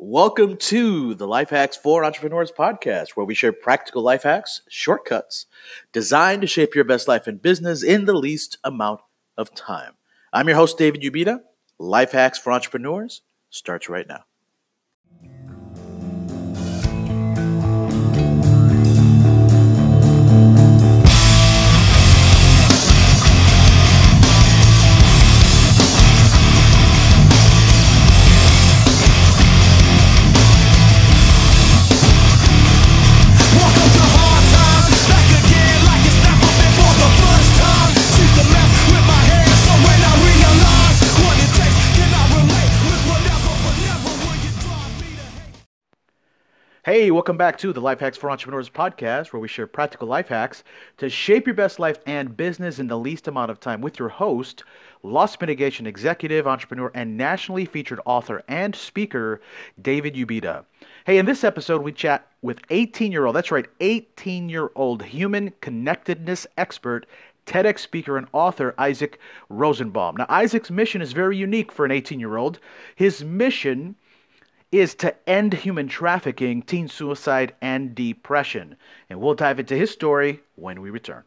Welcome to the Life Hacks for Entrepreneurs podcast, where we share practical life hacks, shortcuts designed to shape your best life and business in the least amount of time. I'm your host, David Ubita. Life Hacks for Entrepreneurs starts right now. Hey, welcome back to the Life Hacks for Entrepreneurs podcast, where we share practical life hacks to shape your best life and business in the least amount of time with your host, loss mitigation executive, entrepreneur, and nationally featured author and speaker, David Ubita. Hey, in this episode, we chat with 18 year old, that's right, 18 year old human connectedness expert, TEDx speaker, and author Isaac Rosenbaum. Now, Isaac's mission is very unique for an 18 year old. His mission is to end human trafficking, teen suicide, and depression. And we'll dive into his story when we return.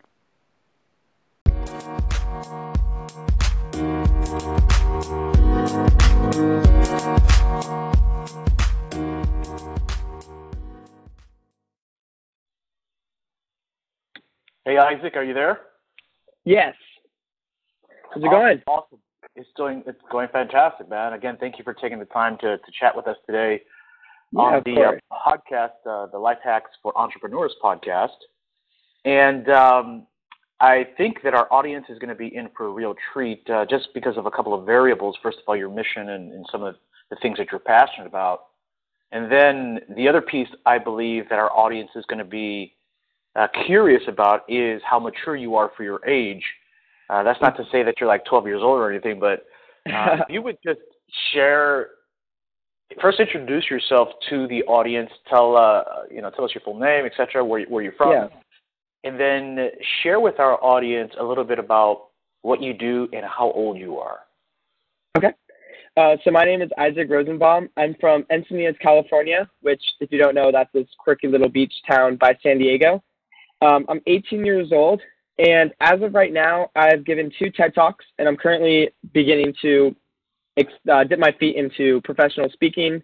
Hey, Isaac, are you there? Yes. How's it going? Awesome. It's doing. It's going fantastic, man. Again, thank you for taking the time to, to chat with us today Yeah, on the uh, podcast, uh, the Life Hacks for Entrepreneurs podcast. And um, I think that our audience is going to be in for a real treat uh, just because of a couple of variables. First of all, your mission and, and some of the things that you're passionate about. And then the other piece I believe that our audience is going to be uh, curious about is how mature you are for your age. Uh, that's not to say that you're like 12 years old or anything, but uh, if you would just share, first introduce yourself to the audience. Tell uh, you know, tell us your full name, etc. Where where you're from, Yeah. and then share with our audience a little bit about what you do and how old you are. Okay. Uh, so my name is Isaac Rosenbaum. I'm from Encinitas, California, which, if you don't know, that's this quirky little beach town by San Diego. Um, I'm 18 years old, and as of right now, I've given two TED Talks, and I'm currently beginning to uh, dip my feet into professional speaking,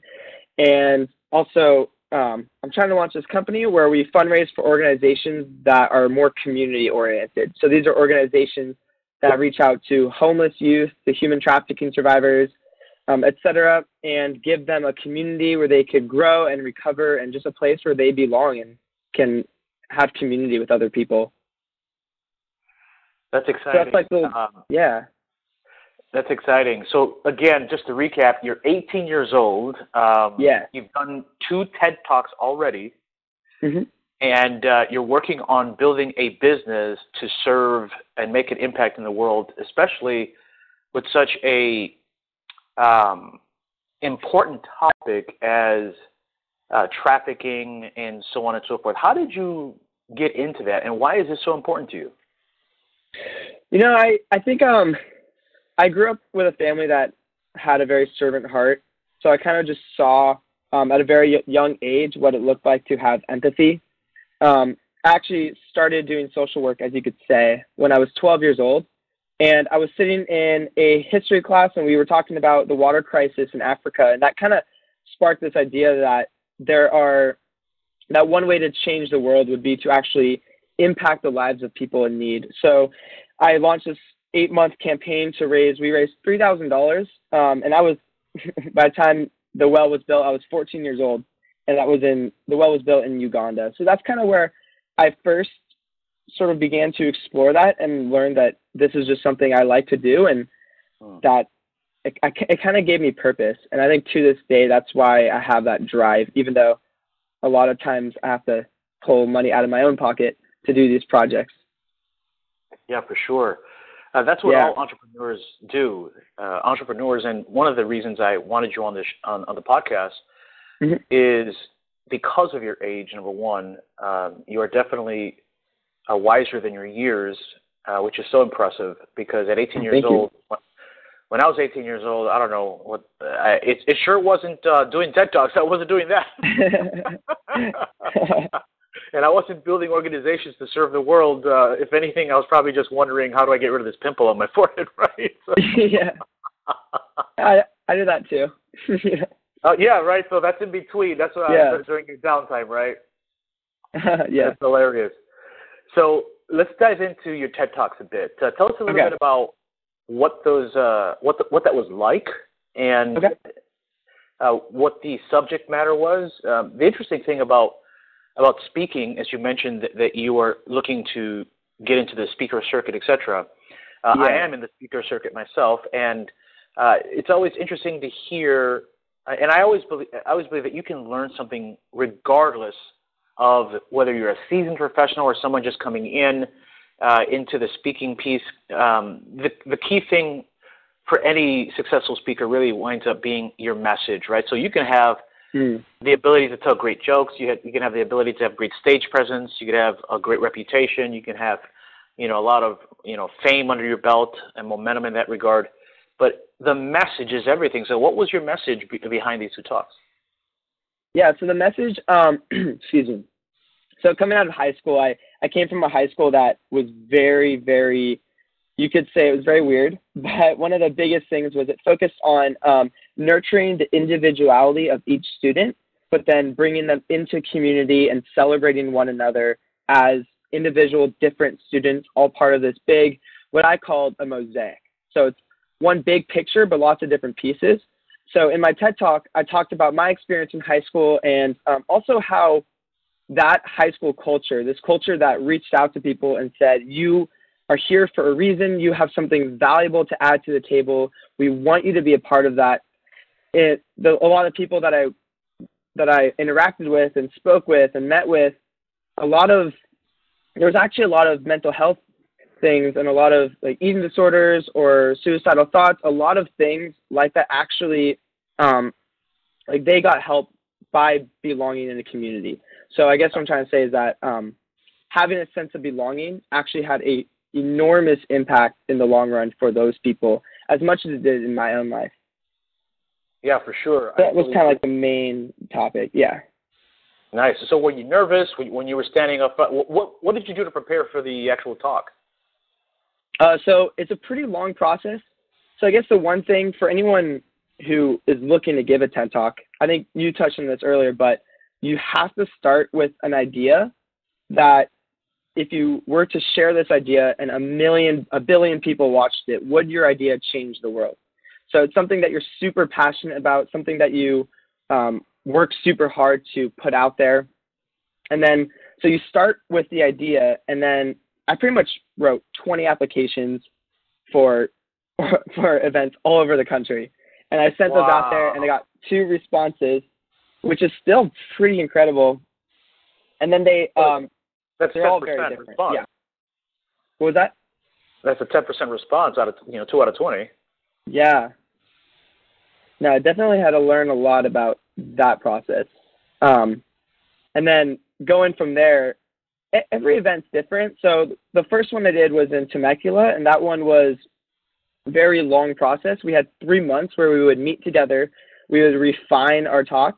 and also um, I'm trying to launch this company where we fundraise for organizations that are more community oriented. So these are organizations that reach out to homeless youth, to human trafficking survivors, um, et cetera, and give them a community where they could grow and recover and just a place where they belong and can have community with other people. That's So exciting. that's like the, um, yeah. That's exciting. So again, just to recap, you're 18 years old. Um, Yeah. You've done two TED talks already, hmm and uh, you're working on building a business to serve and make an impact in the world, especially with such a um, important topic as uh, trafficking and so on and so forth. How did you get into that, and why is this so important to you? You know, I, I think um, I grew up with a family that had a very servant heart. So I kind of just saw um, at a very young age what it looked like to have empathy. Um, I actually started doing social work, as you could say, when I was 12 years old. And I was sitting in a history class and we were talking about the water crisis in Africa. And that kind of sparked this idea that there are, that one way to change the world would be to actually impact the lives of people in need. So I launched this eight month campaign to raise, we raised $3,000. Um, and I was, by the time the well was built, I was 14 years old. And that was in, the well was built in Uganda. So that's kind of where I first sort of began to explore that and learn that this is just something I like to do and that it, I, it kind of gave me purpose. And I think to this day, that's why I have that drive, even though a lot of times I have to pull money out of my own pocket to do these projects. Yeah, for sure. Uh, that's what Yeah. all entrepreneurs do. Uh, entrepreneurs, and one of the reasons I wanted you on this on, on the podcast Mhm. is because of your age. Number one, um, you are definitely uh, wiser than your years, uh, which is so impressive. Because at 18 years Thank old, when- when I was 18 years old, I don't know what I, it. It sure wasn't uh, doing TED talks. I wasn't doing that. and I wasn't building organizations to serve the world. Uh, if anything, I was probably just wondering how do I get rid of this pimple on my forehead, right? So, yeah. I I do that too. yeah. Uh, yeah, right. So that's in between. That's what Yeah. I during your downtime, right? yeah. That's hilarious. So let's dive into your TED Talks a bit. Uh, tell us a little Okay. bit about what those uh, what the, what that was like and Okay. uh, what the subject matter was. Um, the interesting thing about about speaking, as you mentioned that, that you are looking to get into the speaker circuit, etc. Uh, I am in the speaker circuit myself, and uh, it's always interesting to hear. uh, And I always believe I always believe that you can learn something regardless of whether you're a seasoned professional or someone just coming in uh, into the speaking piece. Um, the the key thing for any successful speaker really winds up being your message, right? So you can have Mm. the ability to tell great jokes. You, have, you can have the ability to have great stage presence. You can have a great reputation. You can have, you know, a lot of you know fame under your belt and momentum in that regard. But the message is everything. So, what was your message be- behind these two talks? Yeah, so the message, um, excuse me. So coming out of high school, I, I came from a high school that was very, very, you could say it was very weird, but one of the biggest things was it focused on um, nurturing the individuality of each student, but then bringing them into community and celebrating one another as individual different students, all part of this big, what I called a mosaic. So it's one big picture, but lots of different pieces. So in my TED talk, I talked about my experience in high school and um, also how that high school culture, this culture that reached out to people and said, "You are here for a reason. You have something valuable to add to the table. We want you to be a part of that." It, the, a lot of people that I that I interacted with and spoke with and met with, a lot of there was actually a lot of mental health things and a lot of like eating disorders or suicidal thoughts, a lot of things like that actually um, like they got help by belonging in a community. So I guess what I'm trying to say is that um, having a sense of belonging actually had a enormous impact in the long run for those people as much as it did in my own life. Yeah, for sure. I That was kind of like the main topic. Yeah. nice. So, were you nervous when when you were standing up? What what, what did you do to prepare for the actual talk? Uh, so it's a pretty long process. So I guess the one thing for anyone who is looking to give a TED talk, I think you touched on this earlier, but you have to start with an idea that if you were to share this idea and a million, a billion people watched it, would your idea change the world? So it's something that you're super passionate about, something that you um, work super hard to put out there. And then, so you start with the idea, and then I pretty much wrote 20 applications for for events all over the country, and I sent those out there, and I got two responses, which is still pretty incredible. And then they um, That's they're all very different. response. Yeah. What was that? That's a ten percent response out of you know two out of twenty. Yeah. No, I definitely had to learn a lot about that process. Um, and then going from there, every event's different. So the first one I did was in Temecula, and that one was very long process. We had three months where we would meet together, we would refine our talk,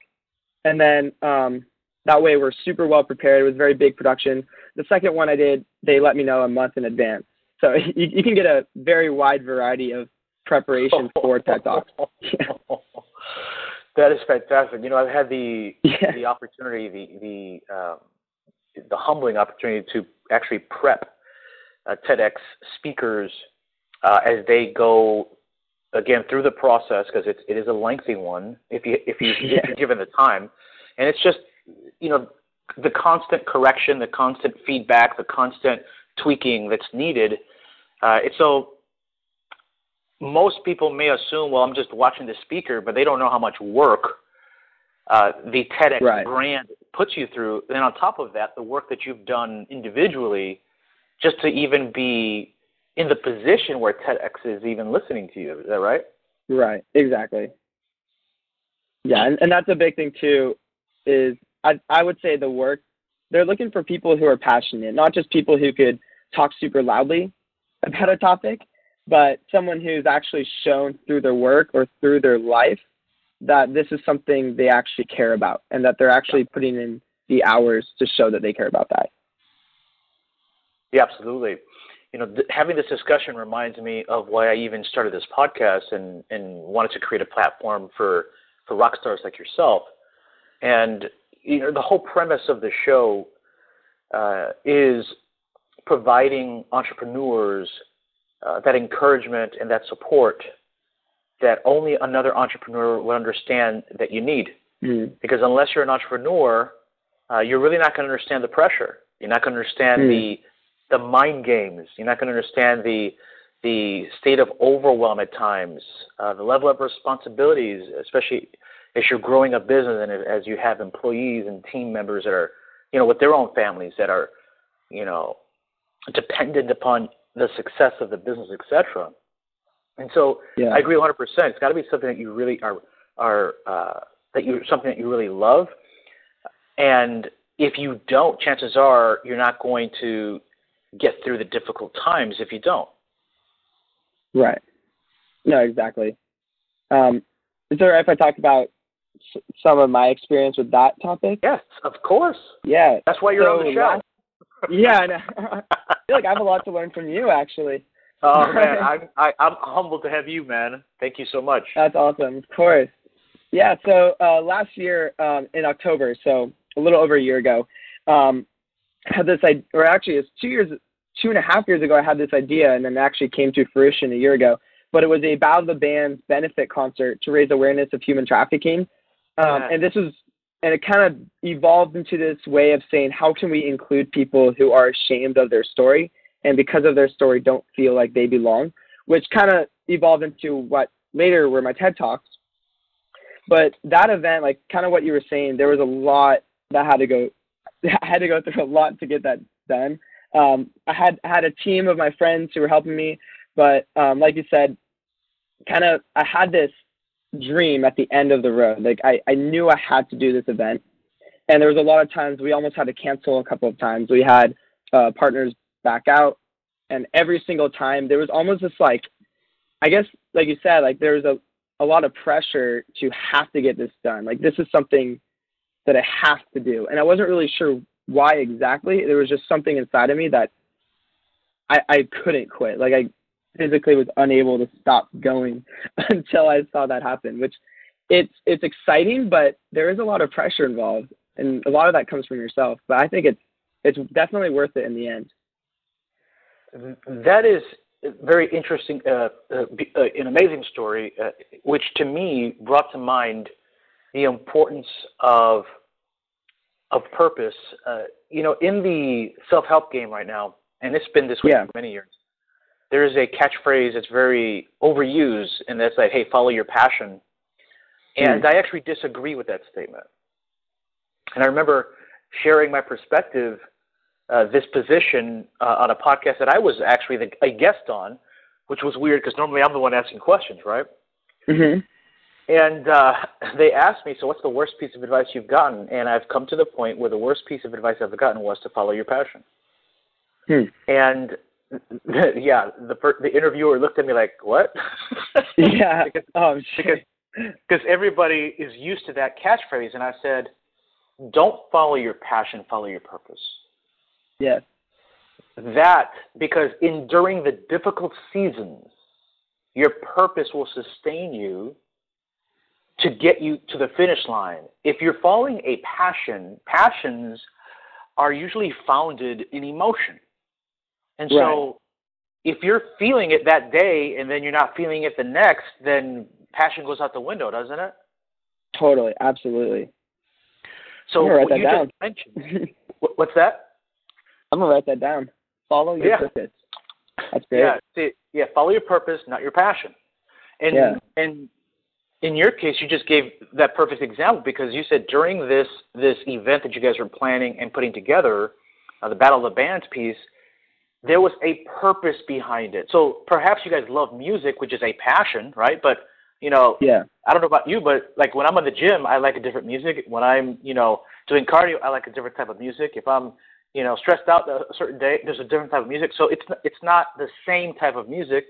and then um, that way we're super well prepared. It was very big production. The second one I did, they let me know a month in advance. So you, you can get a very wide variety of preparation for TED Talks. that is fantastic. You know, I've had the Yeah. the opportunity, the the um, the humbling opportunity to actually prep uh, TEDx speakers uh, as they go again through the process because it, it is a lengthy one if you if you Yeah. if you're given the time, and it's just you know the constant correction, the constant feedback, the constant tweaking that's needed. Uh, it's so most people may assume, well, I'm just watching the speaker, but they don't know how much work uh, the TEDx Right. brand puts you through. And on top of that, the work that you've done individually, just to even be in the position where TEDx is even listening to you. Is that right? Right, exactly. Yeah, and, and that's a big thing too, is I I would say the work they're looking for people who are passionate, not just people who could talk super loudly about a topic, but someone who's actually shown through their work or through their life that this is something they actually care about and that they're actually putting in the hours to show that they care about that. Yeah, absolutely. You know, th- having this discussion reminds me of why I even started this podcast and, and wanted to create a platform for, for rock stars like yourself. And you know, the whole premise of the show uh, is providing entrepreneurs uh, that encouragement and that support that only another entrepreneur would understand that you need. Mm. Because unless you're an entrepreneur, uh, you're really not going to understand the pressure. You're not going to understand Mm. the the mind games. You're not going to understand the the state of overwhelm at times, uh, the level of responsibilities, especially as you're growing a business and as you have employees and team members that are, you know, with their own families that are, you know, dependent upon the success of the business, etc. And so Yeah. I agree 100%. It's got to be something that you really are are uh, that you something that you really love. And if you don't, chances are you're not going to get through the difficult times if you don't. Right. No, exactly. Um, is it right if I talk about s- some of my experience with that topic? Yes, of course. Yeah. That's why you're on the show. last- Yeah, I, know. I feel like I have a lot to learn from you, actually. oh man, I'm I, I'm humbled to have you, man. Thank you so much. That's awesome. Of course. Yeah. So uh, last year um, in October, so a little over a year ago, um, I had this idea, or actually it's two years, two and a half years ago, I had this idea, and then it actually came to fruition a year ago. But it was a Battle of the Bands benefit concert to raise awareness of human trafficking, um, Yeah. and this was, and it kind of evolved into this way of saying, how can we include people who are ashamed of their story and because of their story don't feel like they belong, which kind of evolved into what later were my TED Talks. But that event, like kind of what you were saying, there was a lot that had to go. I had to go through a lot to get that done. Um, I had had a team of my friends who were helping me, but um, like you said, kind of I had this dream at the end of the road. Like I, I knew I had to do this event, and there was a lot of times we almost had to cancel a couple of times. We had uh, partners back out, and every single time there was almost this like, I guess like you said, like there was a a lot of pressure to have to get this done. Like this is something that I have to do, and I wasn't really sure why exactly. There was just something inside of me that I I couldn't quit. Like I physically was unable to stop going until I saw that happen. Which it's it's exciting, but there is a lot of pressure involved, and a lot of that comes from yourself. But I think it's it's definitely worth it in the end. That is very interesting, uh, uh, uh, an amazing story, uh, which to me brought to mind the importance of of purpose. Uh, you know, in the self help game right now, and it's been this way Yeah. for many years. There is a catchphrase that's very overused, and that's like, "Hey, follow your passion." And I actually disagree with that statement. And I remember sharing my perspective uh, this position uh, on a podcast that I was actually the, a guest on, which was weird because normally I'm the one asking questions, right? Mm-hmm. And uh, they asked me, "So, what's the worst piece of advice you've gotten?" And I've come to the point where the worst piece of advice I've gotten was to follow your passion. Hmm. And yeah, the per- the interviewer looked at me like, "What?" Yeah. because Oh shit. because everybody is used to that catchphrase, and I said, "Don't follow your passion, follow your purpose." Yes. that because in during the difficult seasons your purpose will sustain you to get you to the finish line if you're following a passion passions are usually founded in emotion and so if you're feeling it that day and then you're not feeling it the next then passion goes out the window doesn't it Totally. Absolutely. so what you that just mentioned what's that I'm gonna write that down. Follow your Yeah. purpose. That's great. Yeah, see, yeah, follow your purpose, not your passion. And Yeah. and in your case, you just gave that perfect example because you said during this this event that you guys were planning and putting together, uh, the Battle of the Bands piece, there was a purpose behind it. So perhaps you guys love music, which is a passion, right? But you know, Yeah. I don't know about you, but like when I'm in the gym, I like a different music. When I'm, you know, doing cardio, I like a different type of music. If I'm, you know, stressed out a certain day, there's a different type of music. So it's it's not the same type of music,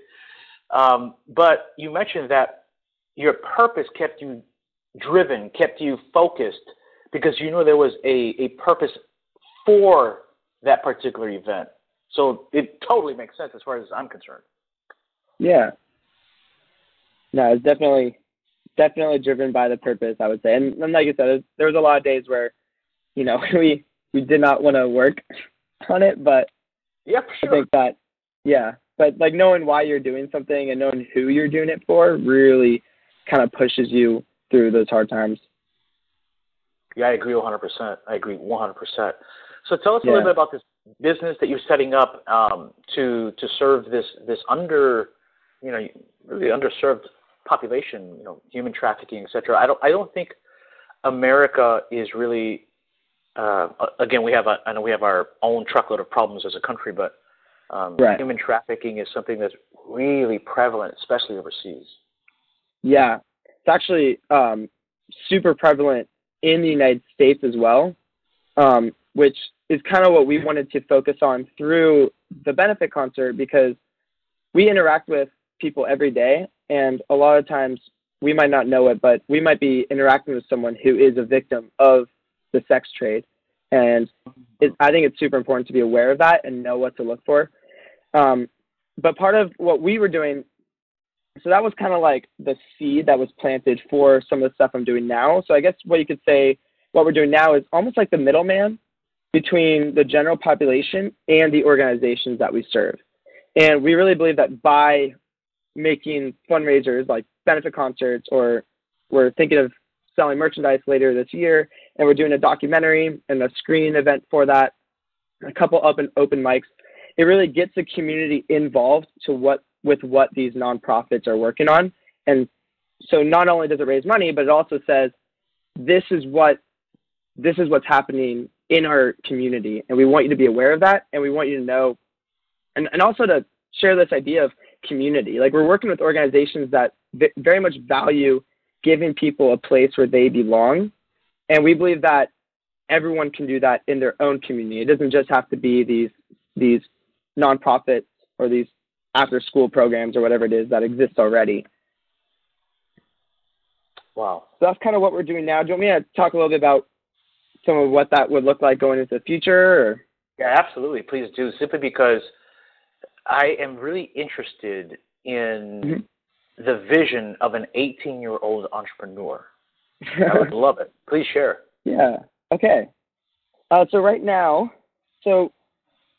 Um, but you mentioned that your purpose kept you driven, kept you focused, because you know there was a, a purpose for that particular event. So it totally makes sense as far as I'm concerned. Yeah. No, it's definitely definitely driven by the purpose, I would say. And, and like I said, there was a lot of days where, you know, we we did not want to work on it, but yeah, sure. I think that yeah, but like knowing why you're doing something and knowing who you're doing it for really kind of pushes you through those hard times. Yeah, I agree 100%. I agree 100%. So tell us Yeah. a little bit about this business that you're setting up um, to to serve this this under, you know, really underserved population, you know, human trafficking, etc. I don't I don't think America is really. Uh, again, we have a, I know we have our own truckload of problems as a country, but um, Right. human trafficking is something that's really prevalent, especially overseas. Yeah, it's actually um, super prevalent in the United States as well, um, which is kind of what we wanted to focus on through the benefit concert because we interact with people every day, and a lot of times we might not know it, but we might be interacting with someone who is a victim of the sex trade, and it, I think it's super important to be aware of that and know what to look for. Um, but part of what we were doing so that was kind of like the seed that was planted for some of the stuff I'm doing now. So I guess what you could say, what we're doing now is almost like the middleman between the general population and the organizations that we serve. And we really believe that by making fundraisers like benefit concerts, or we're thinking of selling merchandise later this year, and we're doing a documentary and a screen event for that, a couple up and open mics. It really gets the community involved to what with what these nonprofits are working on. And so not only does it raise money, but it also says this is what this is what's happening in our community and we want you to be aware of that and we want you to know and, and also to share this idea of community. Like we're working with organizations that v- very much value giving people a place where they belong. And we believe that everyone can do that in their own community. It doesn't just have to be these these nonprofits or these after school programs or whatever it is that exists already. Wow. So that's kind of what we're doing now. Do you want me to talk a little bit about some of what that would look like going into the future? Or? Yeah, absolutely. Please do. Simply because I am really interested in the vision of an 18 year old entrepreneur. I would love it. Please share. yeah. Okay. Uh, so right now, so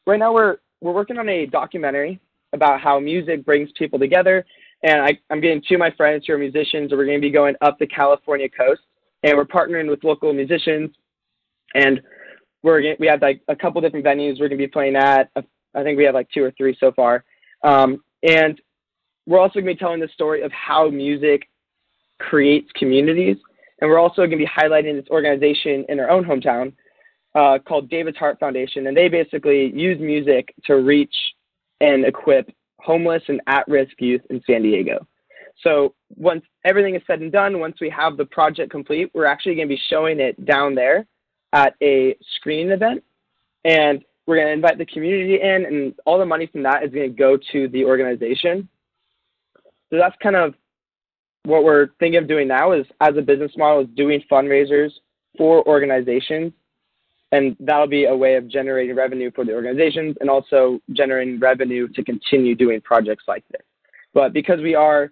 right now we're we're working on a documentary about how music brings people together. And I, I'm getting two of my friends who are musicians, and we're going to be going up the California coast, and we're partnering with local musicians, and we're gonna, we have like a couple different venues we're going to be playing at. I think we have like two or three so far, um, and we're also going to be telling the story of how music creates communities, and we're also going to be highlighting this organization in our own hometown uh, called David's Heart Foundation, and they basically use music to reach and equip homeless and at-risk youth in San Diego. So once everything is said and done, once we have the project complete, we're actually going to be showing it down there at a screening event, and we're going to invite the community in, and all the money from that is going to go to the organization. So that's kind of what we're thinking of doing now is as a business model is doing fundraisers for organizations and that'll be a way of generating revenue for the organizations and also generating revenue to continue doing projects like this. But because we are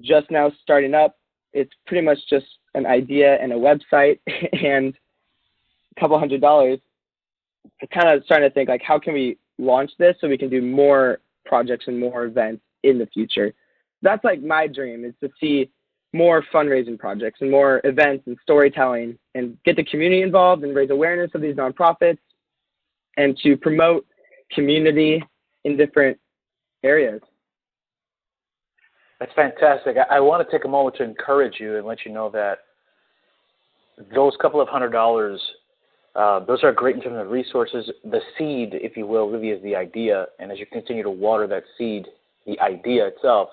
just now starting up, it's pretty much just an idea and a website and couple hundred dollars. Kind of starting to think like how can we launch this so we can do more projects and more events in the future. That's like my dream is to see more fundraising projects and more events and storytelling and get the community involved and raise awareness of these nonprofits and to promote community in different areas. That's fantastic. I, I want to take a moment to encourage you and let you know that those couple of hundred dollars, uh, those are great in terms of resources. The seed, if you will, really is the idea. And as you continue to water that seed, the idea itself,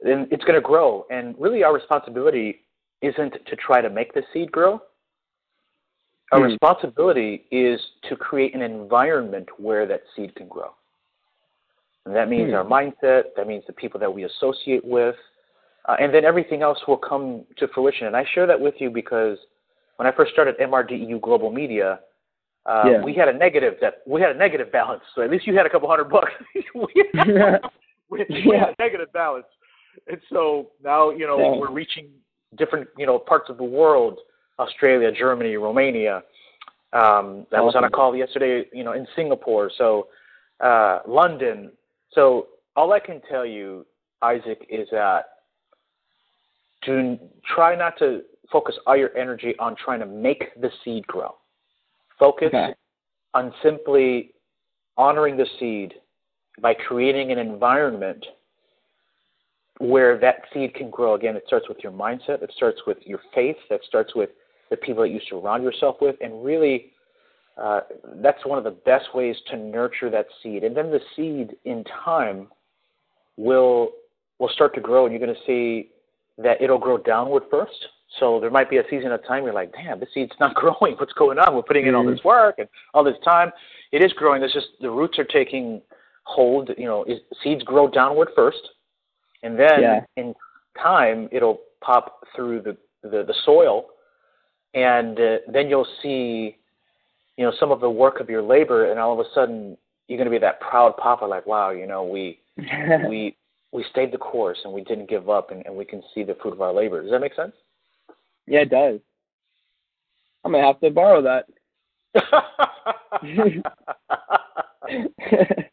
then it's going to grow. And really, our responsibility isn't to try to make the seed grow. Our Hmm. responsibility is to create an environment where that seed can grow. And that means Hmm. our mindset. That means the people that we associate with, uh, and then everything else will come to fruition. And I share that with you because when I first started MRDEU Global Media, uh, Yeah. we had a negative that we had a negative balance. So at least you had a couple hundred bucks. we, had, we, we Yeah. had a negative balance, and so now you know Yeah. we're reaching different you know parts of the world: Australia, Germany, Romania. Um, I was on a call yesterday, you know, in Singapore, so uh, London. So all I can tell you, Isaac, is that do try not to focus all your energy on trying to make the seed grow. Focus Okay. on simply honoring the seed by creating an environment where that seed can grow. Again, it starts with your mindset, it starts with your faith, that starts with the people that you surround yourself with, and really, uh, that's one of the best ways to nurture that seed. And then the seed, in time, will will start to grow, and you're going to see that it'll grow downward first. So there might be a season of time you're like, damn, this seed's not growing. What's going on? We're putting in all this work and all this time. It is growing. It's just the roots are taking hold. You know, is, seeds grow downward first, and then Yeah. in time it'll pop through the the, the soil, and uh, then you'll see, you know, some of the work of your labor, and all of a sudden you're going to be that proud papa, like, wow, you know, we we we stayed the course and we didn't give up, and, and we can see the fruit of our labor. Does that make sense? Yeah, it does. I'm gonna have to borrow that.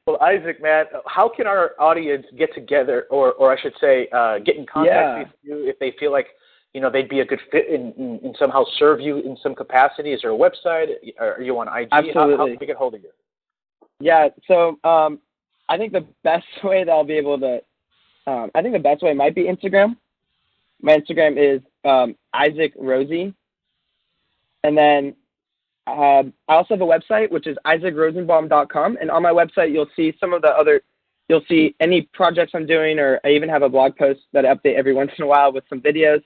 well, Isaac, man, how can our audience get together, or, or I should say, uh, get in contact Yeah. with you if they feel like, you know, they'd be a good fit and, and, somehow serve you in some capacity? Is there a website? Are you on IG? How, how can we get hold of you? Yeah, so um, I think the best way that I'll be able to, um, I think the best way might be Instagram. My Instagram is um, Isaac Rosey, and then um, I also have a website which is isaacrosenbaum.com, and on my website you'll see some of the other, you'll see any projects I'm doing, or I even have a blog post that I update every once in a while with some videos.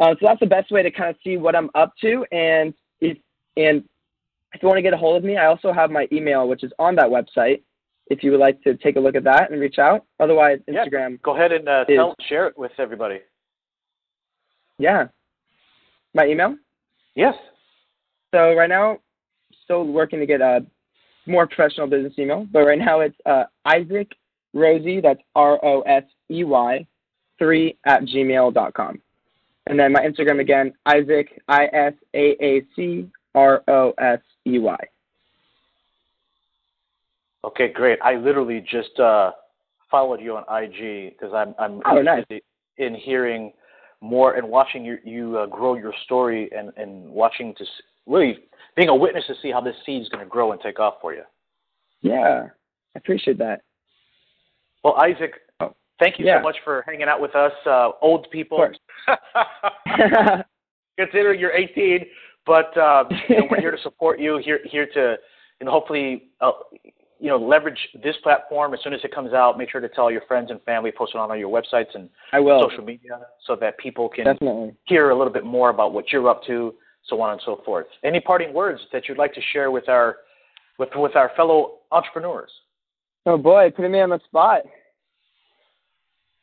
Uh, so that's the best way to kind of see what I'm up to, and if and if you want to get a hold of me, I also have my email, which is on that website. If you would like to take a look at that and reach out. Otherwise, Yeah. Instagram. Go ahead and uh, tell, share it with everybody. Yeah. My email. Yes. So right now, still working to get a more professional business email, but right now it's uh, Isaac Rosey. That's R O S E Y three at gmail dot com. And then my Instagram again, Isaac I S A A C R O S E Y. Okay, great. I literally just uh, followed you on IG because I'm I'm Oh, nice. in hearing more and watching you you uh, grow your story and and watching to s- really being a witness to see how this seed is going to grow and take off for you. Yeah, I appreciate that. Well, Isaac, Oh, thank you yeah. so much for hanging out with us, uh, old people. course. Consider you're 18, but uh, you know, we're here to support you. Here, here to, and hopefully, uh, you know, leverage this platform as soon as it comes out. Make sure to tell your friends and family, post it on all your websites and I will social media, so that people can definitely. hear a little bit more about what you're up to, so on and so forth. Any parting words that you'd like to share with our, with with our fellow entrepreneurs? Oh boy, putting me on the spot.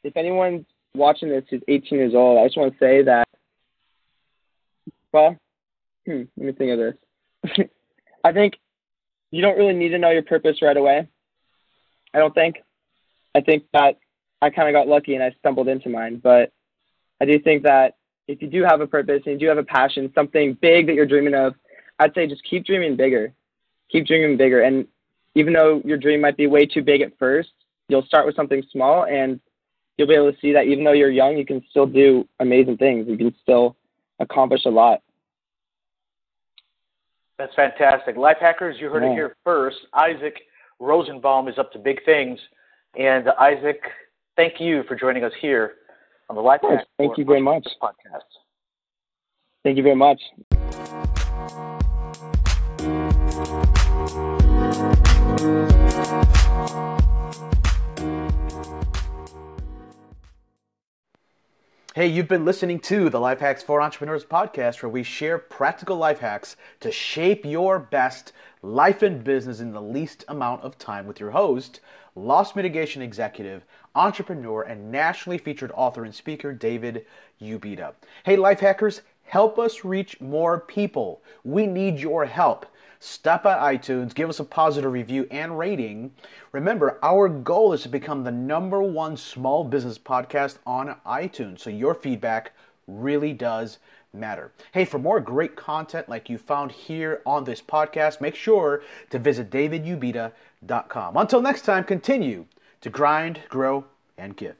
If anyone's watching this who's 18 years old, I just want to say that. Well, hmm, let me think of this. I think you don't really need to know your purpose right away. I don't think. I think that I kind of got lucky and I stumbled into mine, but I do think that if you do have a purpose and you do have a passion, something big that you're dreaming of, I'd say just keep dreaming bigger. Keep dreaming bigger. And even though your dream might be way too big at first, you'll start with something small and you'll be able to see that even though you're young, you can still do amazing things. You can still accomplish a lot. That's fantastic. Life hackers, you heard it here first. Isaac Rosenbaum is up to big things. And Isaac, thank you for joining us here on the Life course. Hack Thank you very much. podcast. Thank you very much. Hey, you've been listening to the Life Hacks for Entrepreneurs podcast, where we share practical life hacks to shape your best life and business in the least amount of time with your host, loss mitigation executive, entrepreneur, and nationally featured author and speaker, David Ubita. Hey, life hackers, help us reach more people. We need your help. Stop by iTunes, give us a positive review and rating. Remember, our goal is to become the number one small business podcast on iTunes. So your feedback really does matter. Hey, for more great content like you found here on this podcast, make sure to visit davidubita.com. Until next time, continue to grind, grow, and give.